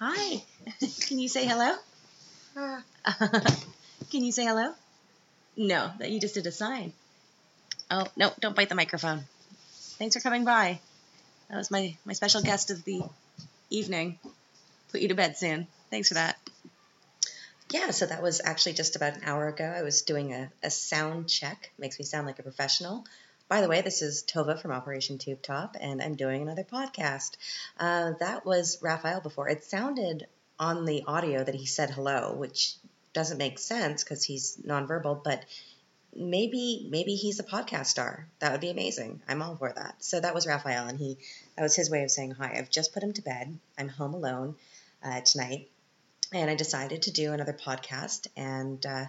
Hi. Can you say hello? Can you say hello? No, that you just did a sign. Oh, no, don't bite the microphone. Thanks for coming by. That was my, my special guest of the evening. Put you to bed soon. Thanks for that. Yeah, so that was actually just about an hour ago. I was doing a, a sound check. Makes me sound like a professional. By the way, this is Tova from Operation Tube Top, and I'm doing another podcast. Uh, that was Raphael before. It sounded on the audio that he said hello, which doesn't make sense because he's nonverbal, but maybe maybe he's a podcast star. That would be amazing. I'm all for that. So that was Raphael, and he that was his way of saying hi. I've just put him to bed. I'm home alone uh, tonight, and I decided to do another podcast. And uh,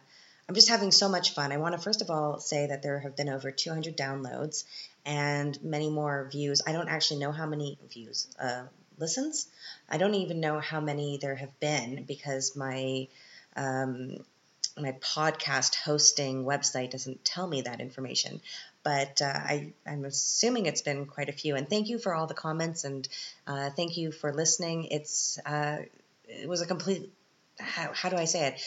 I'm just having so much fun. I want to first of all say that there have been over 200 downloads and many more views. I don't actually know how many views, uh, listens. I don't even know how many there have been because my um, my podcast hosting website doesn't tell me that information. But uh, I, I'm assuming it's been quite a few. And thank you for all the comments and uh, thank you for listening. It's uh, it was a complete how, how do I say it?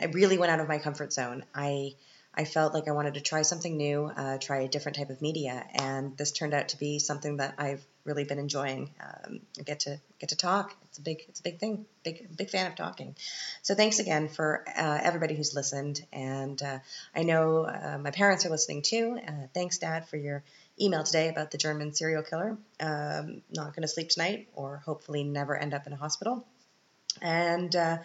I really went out of my comfort zone. I I felt like I wanted to try something new, uh, try a different type of media, and this turned out to be something that I've really been enjoying. Um, I get to get to talk. It's a big it's a big thing. Big big fan of talking. So thanks again for uh, everybody who's listened, and uh, I know uh, my parents are listening too. Uh, thanks, Dad, for your email today about the German serial killer. Um, not going to sleep tonight, or hopefully never end up in a hospital. And uh,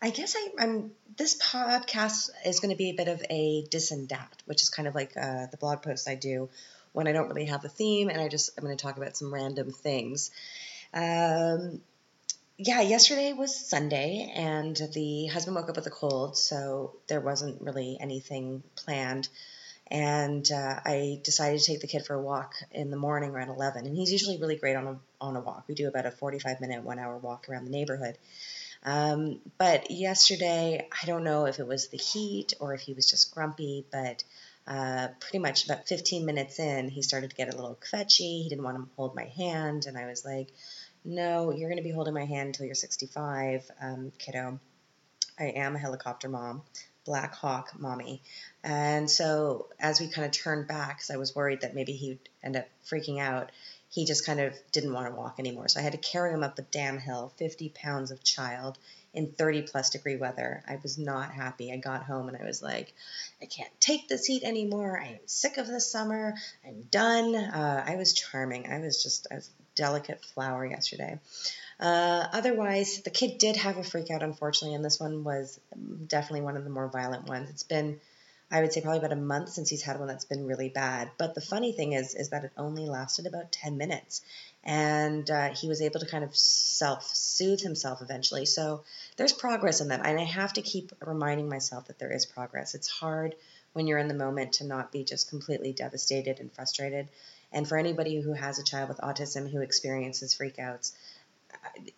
I guess I, am this podcast is going to be a bit of a dis which is kind of like uh, the blog post I do when I don't really have a theme, and I just I'm going to talk about some random things. Um, yeah, yesterday was Sunday, and the husband woke up with a cold, so there wasn't really anything planned. And uh, I decided to take the kid for a walk in the morning around 11. And he's usually really great on a, on a walk. We do about a 45 minute, one hour walk around the neighborhood. Um, but yesterday, I don't know if it was the heat or if he was just grumpy, but uh, pretty much about 15 minutes in, he started to get a little kvetchy. He didn't want to hold my hand, and I was like, "No, you're going to be holding my hand until you're 65, um, kiddo. I am a helicopter mom, Black Hawk mommy." And so, as we kind of turned back, because I was worried that maybe he'd end up freaking out, he just kind of didn't want to walk anymore. So I had to carry him up a damn hill, 50 pounds of child in 30 plus degree weather. I was not happy. I got home and I was like, I can't take this heat anymore. I am sick of this summer. I'm done. Uh, I was charming. I was just a delicate flower yesterday. Uh, otherwise, the kid did have a freak out, unfortunately, and this one was definitely one of the more violent ones. It's been I would say probably about a month since he's had one that's been really bad. But the funny thing is, is that it only lasted about 10 minutes. And uh, he was able to kind of self soothe himself eventually. So there's progress in that. And I have to keep reminding myself that there is progress. It's hard when you're in the moment to not be just completely devastated and frustrated. And for anybody who has a child with autism who experiences freakouts,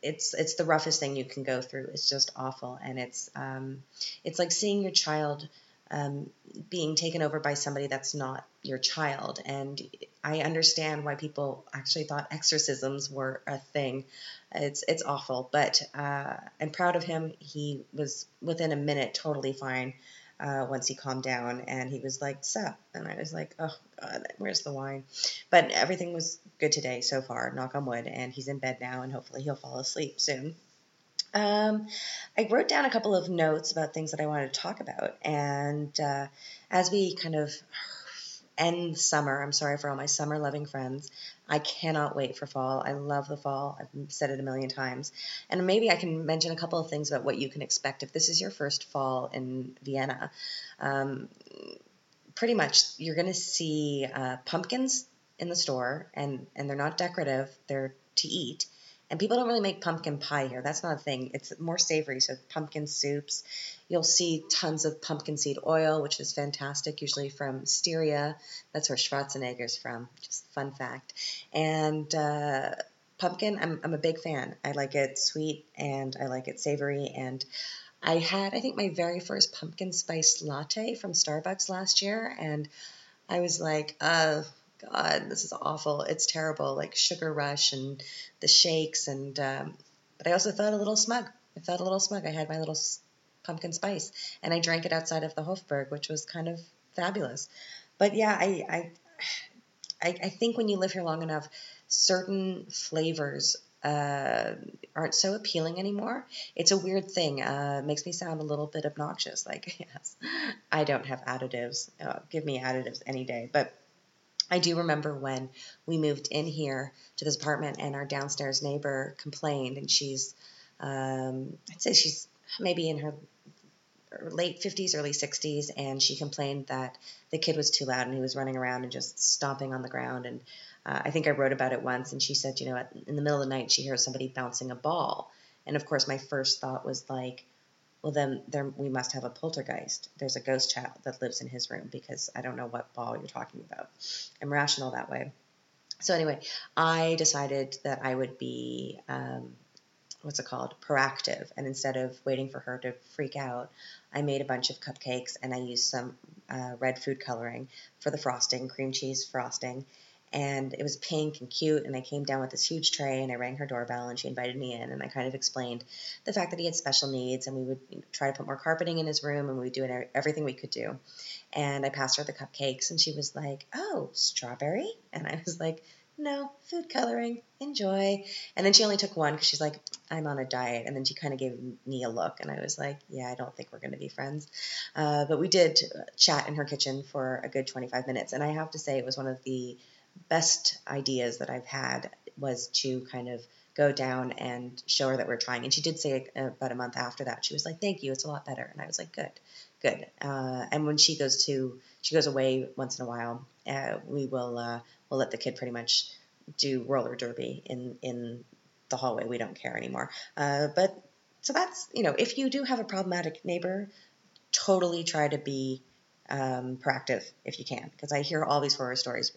it's it's the roughest thing you can go through. It's just awful, and it's um, it's like seeing your child um, being taken over by somebody that's not your child. And I understand why people actually thought exorcisms were a thing. It's it's awful, but uh, I'm proud of him. He was within a minute totally fine. Uh, once he calmed down and he was like, Sup? And I was like, Oh, God, where's the wine? But everything was good today so far, knock on wood. And he's in bed now, and hopefully he'll fall asleep soon. Um, I wrote down a couple of notes about things that I wanted to talk about. And uh, as we kind of end summer, I'm sorry for all my summer loving friends. I cannot wait for fall. I love the fall. I've said it a million times. And maybe I can mention a couple of things about what you can expect if this is your first fall in Vienna. Um, pretty much, you're going to see uh, pumpkins in the store, and, and they're not decorative, they're to eat. And people don't really make pumpkin pie here. That's not a thing. It's more savory, so pumpkin soups. You'll see tons of pumpkin seed oil, which is fantastic, usually from Styria. That's where Schwarzenegger's from. Just fun fact. And uh, pumpkin, I'm, I'm a big fan. I like it sweet and I like it savory. And I had, I think, my very first pumpkin spice latte from Starbucks last year. And I was like, uh, God, this is awful. It's terrible. Like Sugar Rush and the shakes and um, but I also felt a little smug. I felt a little smug. I had my little pumpkin spice, and I drank it outside of the Hofburg, which was kind of fabulous. But yeah, I, I, I, I think when you live here long enough, certain flavors uh, aren't so appealing anymore. It's a weird thing. Uh, makes me sound a little bit obnoxious. Like, yes, I don't have additives. Uh, give me additives any day. But I do remember when we moved in here to this apartment and our downstairs neighbor complained, and she's, um, I'd say she's maybe in her late 50s, early 60s, and she complained that the kid was too loud and he was running around and just stomping on the ground. And uh, I think I wrote about it once, and she said, you know, in the middle of the night, she hears somebody bouncing a ball. And of course, my first thought was like, well, then there, we must have a poltergeist. There's a ghost child that lives in his room because I don't know what ball you're talking about. I'm rational that way. So, anyway, I decided that I would be, um, what's it called, proactive. And instead of waiting for her to freak out, I made a bunch of cupcakes and I used some uh, red food coloring for the frosting, cream cheese frosting and it was pink and cute and i came down with this huge tray and i rang her doorbell and she invited me in and i kind of explained the fact that he had special needs and we would try to put more carpeting in his room and we would do everything we could do. And i passed her the cupcakes and she was like oh strawberry? And i was like no food coloring enjoy. And then she only took one because she's like i'm on a diet. And then she kind of gave me a look and i was like yeah i don't think we're going to be friends. Uh, but we did chat in her kitchen for a good 25 minutes and i have to say it was one of the best ideas that I've had was to kind of go down and show her that we're trying. And she did say about a month after that, she was like, "Thank you, it's a lot better." And I was like, "Good, good." Uh, and when she goes to, she goes away once in a while. Uh, we will uh, we'll let the kid pretty much do roller derby in in the hallway. We don't care anymore. Uh, but so that's you know, if you do have a problematic neighbor, totally try to be um, proactive if you can, because I hear all these horror stories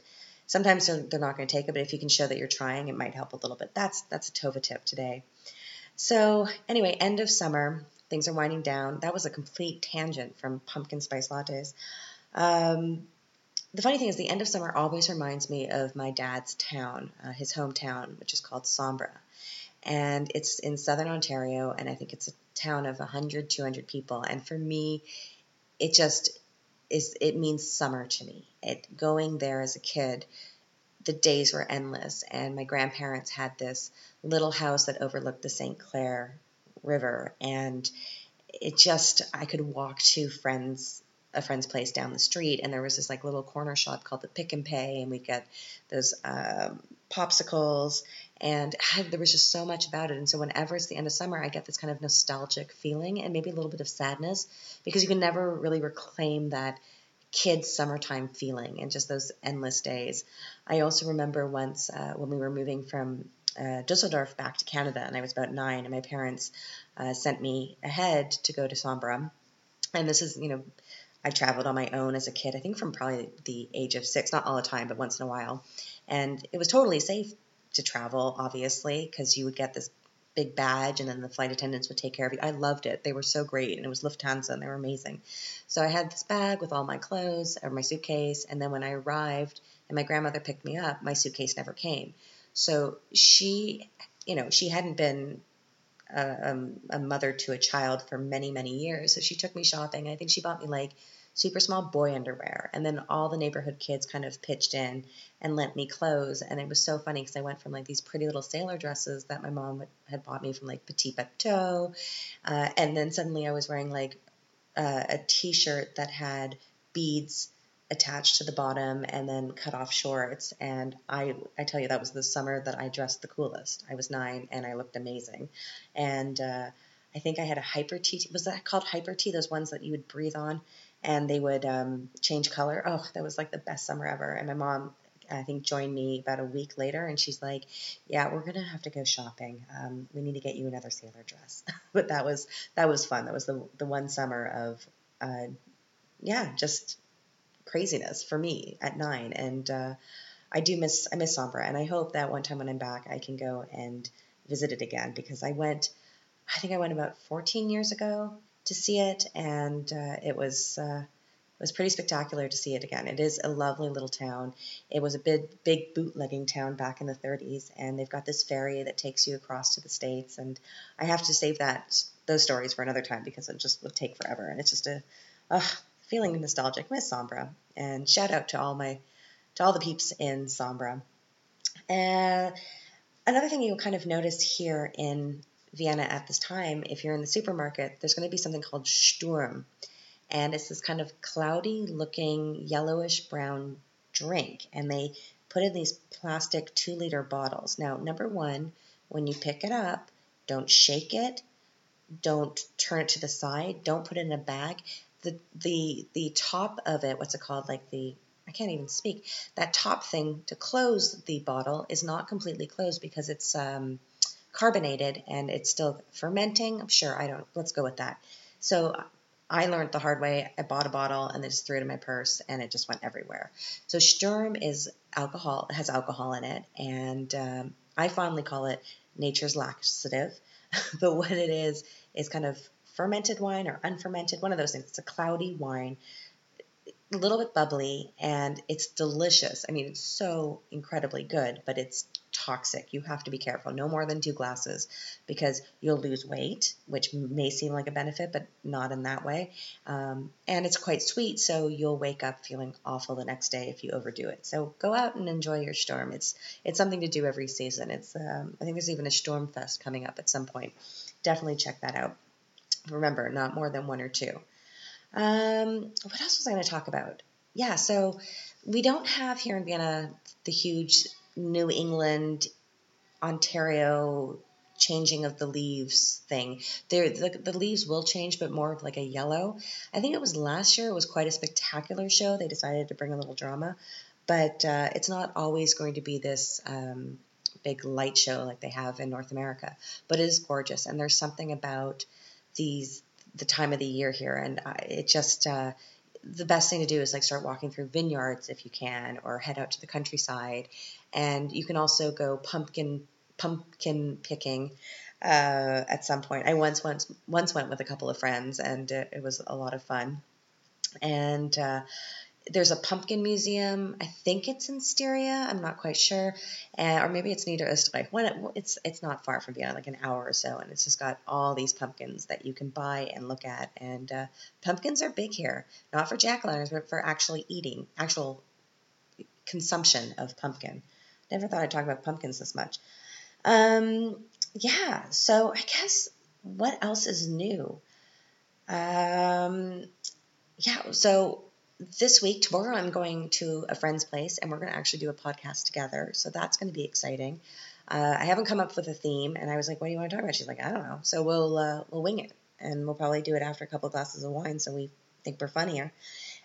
sometimes they're, they're not going to take it, but if you can show that you're trying, it might help a little bit. That's that's a Tova tip today. So anyway, end of summer, things are winding down. That was a complete tangent from pumpkin spice lattes. Um, the funny thing is, the end of summer always reminds me of my dad's town, uh, his hometown, which is called Sombra. And it's in southern Ontario, and I think it's a town of 100, 200 people. And for me, it just is it means summer to me. It going there as a kid, the days were endless, and my grandparents had this little house that overlooked the St. Clair River, and it just I could walk to friends a friend's place down the street, and there was this like little corner shop called the Pick and Pay, and we'd get those um, popsicles, and there was just so much about it. And so whenever it's the end of summer, I get this kind of nostalgic feeling and maybe a little bit of sadness because you can never really reclaim that kids summertime feeling and just those endless days. I also remember once uh, when we were moving from uh, Dusseldorf back to Canada, and I was about nine, and my parents uh, sent me ahead to go to Sombra. And this is, you know, I traveled on my own as a kid, I think from probably the age of six, not all the time, but once in a while. And it was totally safe to travel, obviously, because you would get this big badge and then the flight attendants would take care of you. I loved it. They were so great and it was Lufthansa and they were amazing. So I had this bag with all my clothes or my suitcase and then when I arrived and my grandmother picked me up, my suitcase never came. So she, you know, she hadn't been a, um, a, mother to a child for many, many years. So she took me shopping. I think she bought me like super small boy underwear. And then all the neighborhood kids kind of pitched in and lent me clothes. And it was so funny because I went from like these pretty little sailor dresses that my mom had bought me from like Petit Bateau. Uh, and then suddenly I was wearing like uh, a t shirt that had beads attached to the bottom and then cut off shorts. And I, I tell you, that was the summer that I dressed the coolest. I was nine and I looked amazing. And uh, I think I had a hyper T. Was that called hyper T? Those ones that you would breathe on, and they would um, change color. Oh, that was like the best summer ever. And my mom, I think, joined me about a week later, and she's like, "Yeah, we're gonna have to go shopping. Um, we need to get you another sailor dress." but that was that was fun. That was the the one summer of, uh, yeah, just craziness for me at nine, and uh, I do miss I miss Sombra, and I hope that one time when I'm back, I can go and visit it again because I went, I think I went about 14 years ago to see it, and uh, it was uh, was pretty spectacular to see it again. It is a lovely little town. It was a big, big bootlegging town back in the 30s, and they've got this ferry that takes you across to the states. And I have to save that those stories for another time because it just would take forever. And it's just a uh, feeling nostalgic. Miss Sombra, and shout out to all my to all the peeps in Sombra. Uh, another thing you'll kind of notice here in Vienna at this time, if you're in the supermarket, there's going to be something called Sturm. And it's this kind of cloudy looking yellowish brown drink. And they put in these plastic two liter bottles. Now number one when you pick it up don't shake it. Don't turn it to the side. Don't put it in a bag. The the the top of it what's it called? Like the I can't even speak. That top thing to close the bottle is not completely closed because it's um, carbonated and it's still fermenting. I'm sure I don't. Let's go with that. So I learned the hard way. I bought a bottle and then just threw it in my purse, and it just went everywhere. So Sturm is alcohol, has alcohol in it, and um, I fondly call it nature's laxative. but what it is is kind of fermented wine or unfermented, one of those things. It's a cloudy wine a little bit bubbly and it's delicious. I mean, it's so incredibly good, but it's toxic. You have to be careful. No more than two glasses because you'll lose weight, which may seem like a benefit, but not in that way. Um, and it's quite sweet, so you'll wake up feeling awful the next day if you overdo it. So go out and enjoy your storm. It's it's something to do every season. It's um, I think there's even a Sturm Fest coming up at some point. Definitely check that out. Remember, not more than one or two. Um, what else was I going to talk about? Yeah, so we don't have here in Vienna the huge New England, Ontario changing of the leaves thing. There, the, the leaves will change, but more of like a yellow. I think it was last year. It was quite a spectacular show. They decided to bring a little drama, but uh, it's not always going to be this um, big light show like they have in North America. But it is gorgeous, and there's something about these the time of the year here, and I, it just uh, the best thing to do is like start walking through vineyards if you can, or head out to the countryside, and you can also go pumpkin pumpkin picking uh, at some point. I once once once went with a couple of friends, and it, it was a lot of fun. And uh, there's a pumpkin museum. I think it's in Styria. I'm not quite sure, uh, or maybe it's Niederösterreich. When it, it's it's not far from Vienna, like an hour or so, and it's just got all these pumpkins that you can buy and look at. And uh, pumpkins are big here, not for jack o' lanterns, but for actually eating, actual consumption of pumpkin. Never thought I'd talk about pumpkins this much. Um, yeah, so I guess what else is new? Um, yeah, so this week, tomorrow, I'm going to a friend's place and we're going to actually do a podcast together. So that's going to be exciting. Uh, I haven't come up with a theme, and I was like, "What do you want to talk about?" She's like, "I don't know." So we'll uh, we'll wing it, and we'll probably do it after a couple of glasses of wine, so we think we're funnier.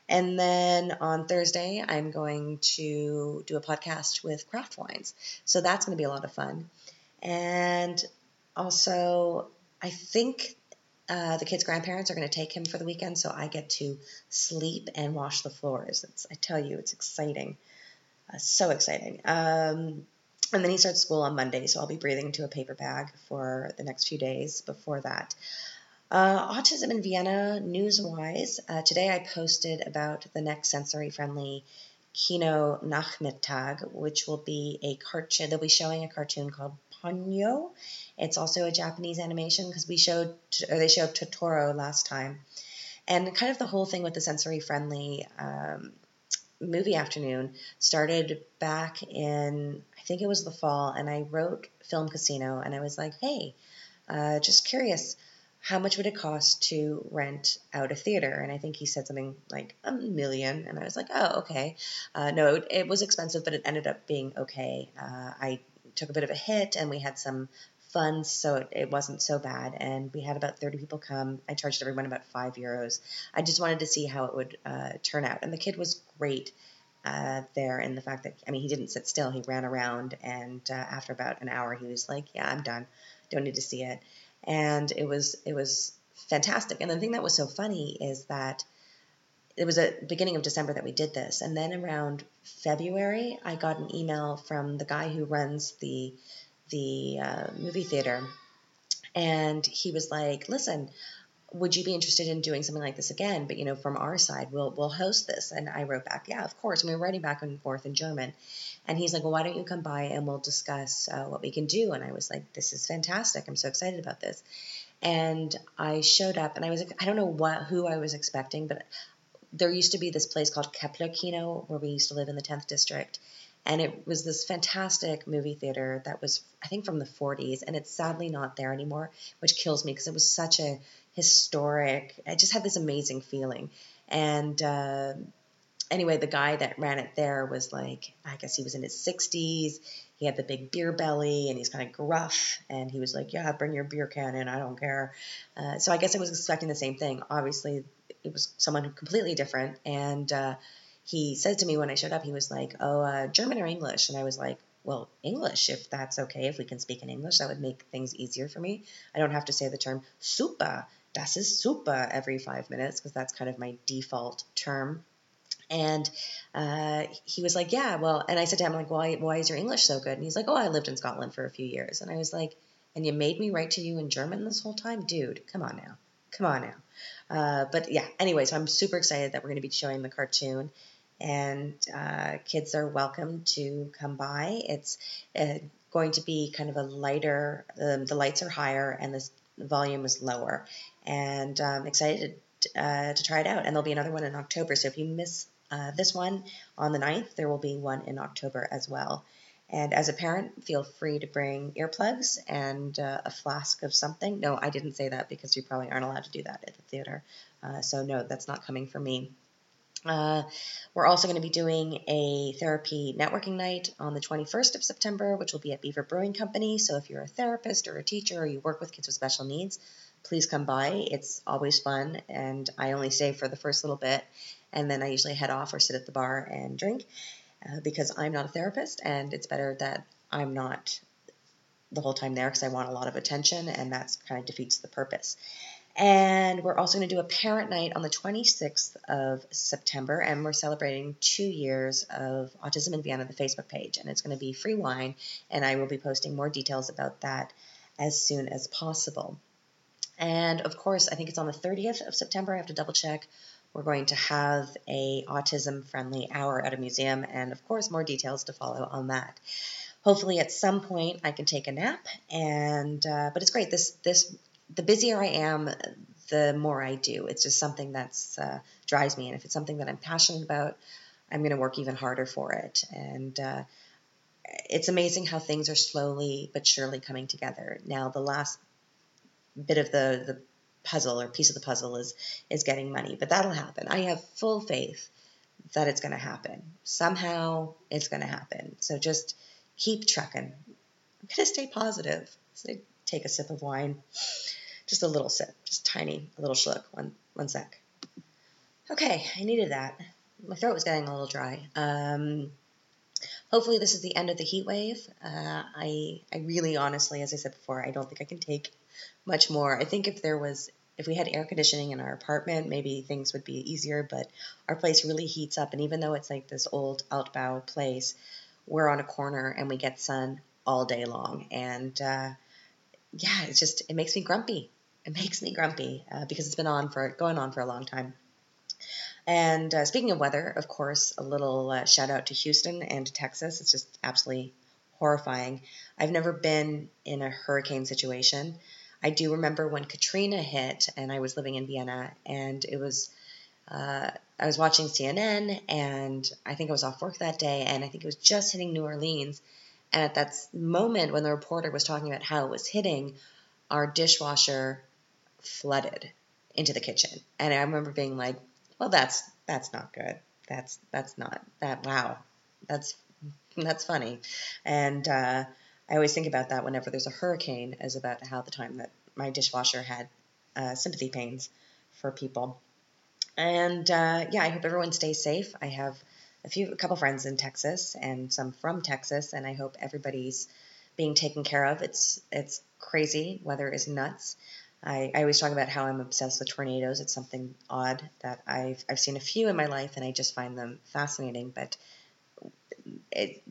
And then on Thursday, I'm going to do a podcast with Craft Wines, so that's going to be a lot of fun. And also, I think uh, the kid's grandparents are going to take him for the weekend, so I get to sleep and wash the floors. It's, I tell you, it's exciting. Uh, so exciting. Um, and then he starts school on Monday, so I'll be breathing into a paper bag for the next few days before that. Uh, autism in Vienna, news wise, uh, today I posted about the next sensory friendly Kino Nachmittag, which will be a cartoon. They'll be showing a cartoon called Ponyo it's also a Japanese animation because we showed, or they showed Totoro last time. And kind of the whole thing with the sensory friendly um, movie afternoon started back in, I think it was the fall, and I wrote Film Casino, and I was like, hey, uh, just curious, how much would it cost to rent out a theater? And I think he said something like a million, and I was like, oh, okay. Uh, no, it, it, was expensive, but it ended up being okay. Uh, I took a bit of a hit, and we had some funds, so it, it, wasn't so bad. And we had about 30 people come. I charged everyone about five euros. I just wanted to see how it would uh, turn out. And the kid was great uh, there and the fact that, I mean, he didn't sit still. He ran around, and uh, after about an hour, he was like, "Yeah, I'm done. Don't need to see it." And it was it was fantastic. And the thing that was so funny is that it was at beginning of December that we did this, and then around February, I got an email from the guy who runs the the uh, movie theater, and he was like, "Listen, would you be interested in doing something like this again? But you know, from our side, we'll we'll host this. And I wrote back, yeah, of course. And we were writing back and forth in German. And he's like, well, why don't you come by and we'll discuss uh, what we can do? And I was like, this is fantastic. I'm so excited about this. And I showed up, and I was like, I don't know what who I was expecting, but there used to be this place called Kepler Kino where we used to live in the 10th district and it was this fantastic movie theater that was i think from the 40s and it's sadly not there anymore which kills me because it was such a historic i just had this amazing feeling and uh, anyway the guy that ran it there was like i guess he was in his 60s he had the big beer belly and he's kind of gruff and he was like yeah bring your beer can in i don't care uh, so i guess i was expecting the same thing obviously it was someone completely different and uh, he said to me when I showed up, he was like, "Oh, uh, German or English?" And I was like, "Well, English, if that's okay. If we can speak in English, that would make things easier for me. I don't have to say the term super. Das ist super every five minutes because that's kind of my default term." And uh, he was like, "Yeah, well," and I said to him, "Like, why, why is your English so good?" And he's like, "Oh, I lived in Scotland for a few years." And I was like, "And you made me write to you in German this whole time, dude? Come on now, come on now." Uh, but yeah, anyway, so I'm super excited that we're going to be showing the cartoon and uh, kids are welcome to come by. It's uh, going to be kind of a lighter, um, the lights are higher and the volume is lower. And I'm um, excited uh, to try it out. And there'll be another one in October. So if you miss uh, this one on the 9th, there will be one in October as well. And as a parent, feel free to bring earplugs and uh, a flask of something. No, I didn't say that because you probably aren't allowed to do that at the theater. Uh, so, no, that's not coming from me. Uh, we're also going to be doing a therapy networking night on the 21st of September, which will be at Beaver Brewing Company. So if you're a therapist or a teacher or you work with kids with special needs, please come by. It's always fun, and I only stay for the first little bit, and then I usually head off or sit at the bar and drink uh, because I'm not a therapist, and it's better that I'm not the whole time there because I want a lot of attention, and that kind of defeats the purpose. And we're also going to do a parent night on the 26th of September, and we're celebrating two years of Autism in Vienna, the Facebook page. And it's going to be free wine, and I will be posting more details about that as soon as possible. And of course, I think it's on the 30th of September. I have to double check. We're going to have a autism friendly hour at a museum, and of course, more details to follow on that. Hopefully, at some point, I can take a nap. And uh, but it's great. This this the busier I am, the more I do. It's just something that's uh, drives me, and if it's something that I'm passionate about, I'm going to work even harder for it. And uh, it's amazing how things are slowly but surely coming together. Now, the last bit of the the puzzle or piece of the puzzle is is getting money, but that'll happen. I have full faith that it's going to happen. Somehow, it's going to happen. So just keep trucking. I'm going to stay positive. So take a sip of wine. Just a little sip, just tiny, a little schluck. One, one sec. Okay, I needed that. My throat was getting a little dry. Um, hopefully, this is the end of the heat wave. Uh, I, I really, honestly, as I said before, I don't think I can take much more. I think if there was, if we had air conditioning in our apartment, maybe things would be easier. But our place really heats up, and even though it's like this old Altbau place, we're on a corner and we get sun all day long, and uh, yeah, it's just it makes me grumpy. It makes me grumpy uh, because it's been on for going on for a long time. And uh, speaking of weather, of course, a little uh, shout out to Houston and to Texas. It's just absolutely horrifying. I've never been in a hurricane situation. I do remember when Katrina hit, and I was living in Vienna, and it was. Uh, I was watching CNN, and I think I was off work that day, and I think it was just hitting New Orleans, and at that moment, when the reporter was talking about how it was hitting, our dishwasher flooded into the kitchen. And I remember being like, "Well, that's that's not good. That's that's not that. Wow, that's that's funny." And uh, I always think about that whenever there's a hurricane, as about how the time that my dishwasher had uh, sympathy pains for people. And uh, yeah, I hope everyone stays safe. I have a few, a couple friends in Texas and some from Texas, and I hope everybody's being taken care of. It's it's crazy. Weather is nuts. I, I always talk about how I'm obsessed with tornadoes. It's something odd that I've I've seen a few in my life, and I just find them fascinating. But it,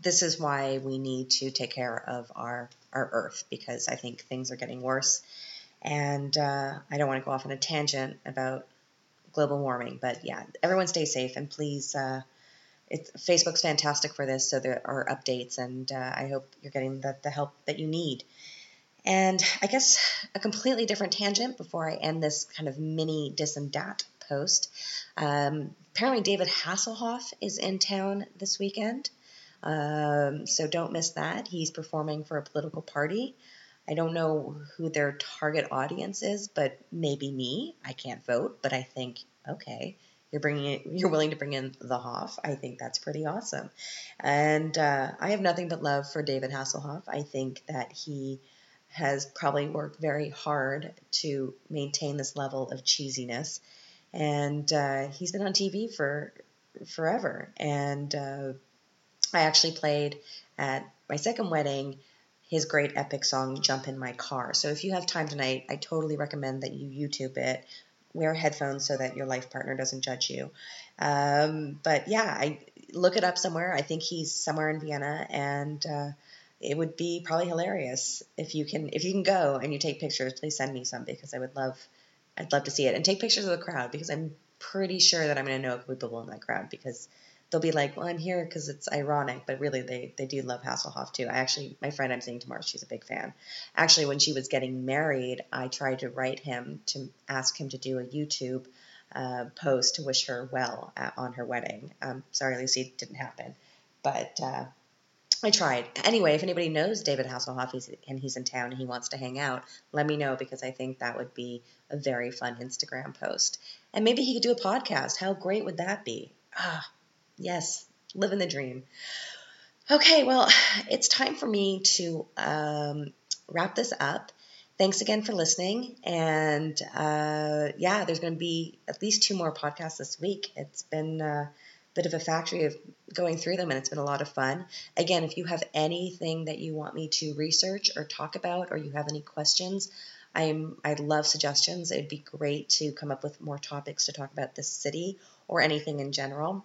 this is why we need to take care of our our Earth because I think things are getting worse, And uh, I don't want to go off on a tangent about global warming, but yeah, everyone stay safe and please. Uh, it's, Facebook's fantastic for this, so there are updates, and uh, I hope you're getting the, the help that you need. And I guess a completely different tangent before I end this kind of mini dis and dat post. Um, apparently, David Hasselhoff is in town this weekend. Um, so don't miss that. He's performing for a political party. I don't know who their target audience is, but maybe me. I can't vote, but I think okay, you're bringing it, you're willing to bring in the Hoff. I think that's pretty awesome, and uh, I have nothing but love for David Hasselhoff. I think that he has probably worked very hard to maintain this level of cheesiness, and uh, he's been on TV for forever, and uh, I actually played at my second wedding his great epic song Jump in My Car. So if you have time tonight, I totally recommend that you YouTube it. Wear headphones so that your life partner doesn't judge you. Um, but yeah, I look it up somewhere. I think he's somewhere in Vienna, and uh, it would be probably hilarious if you can if you can go and you take pictures. Please send me some because I would love I'd love to see it and take pictures of the crowd because I'm pretty sure that I'm going to know a couple people in that crowd because they'll be like, well, I'm here because it's ironic, but really they, they do love Hasselhoff too. I actually, my friend I'm seeing tomorrow, she's a big fan. Actually, when she was getting married, I tried to write him to ask him to do a YouTube uh, post to wish her well at, on her wedding. Um, sorry, Lucy, it didn't happen, but uh, I tried. Anyway, if anybody knows David Hasselhoff he's, and he's in town and he wants to hang out, let me know because I think that would be a very fun Instagram post. And maybe he could do a podcast. How great would that be? Ah, Yes, living the dream. Okay, well, it's time for me to um, wrap this up. Thanks again for listening. And uh, yeah, there's going to be at least two more podcasts this week. It's been a bit of a factory of going through them, and it's been a lot of fun. Again, if you have anything that you want me to research or talk about, or you have any questions, I'm I love suggestions. It'd be great to come up with more topics to talk about this city or anything in general.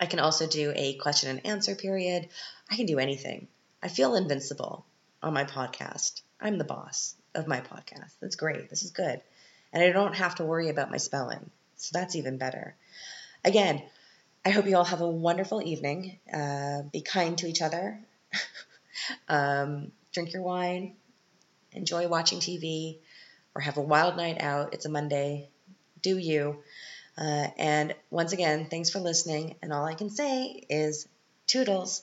I can also do a question and answer period. I can do anything. I feel invincible on my podcast. I'm the boss of my podcast. That's great. This is good. And I don't have to worry about my spelling. So that's even better. Again, I hope you all have a wonderful evening. Uh, be kind to each other. um, drink your wine. Enjoy watching TV or have a wild night out. It's a Monday. Do you. Uh, and once again, thanks for listening. And all I can say is toodles.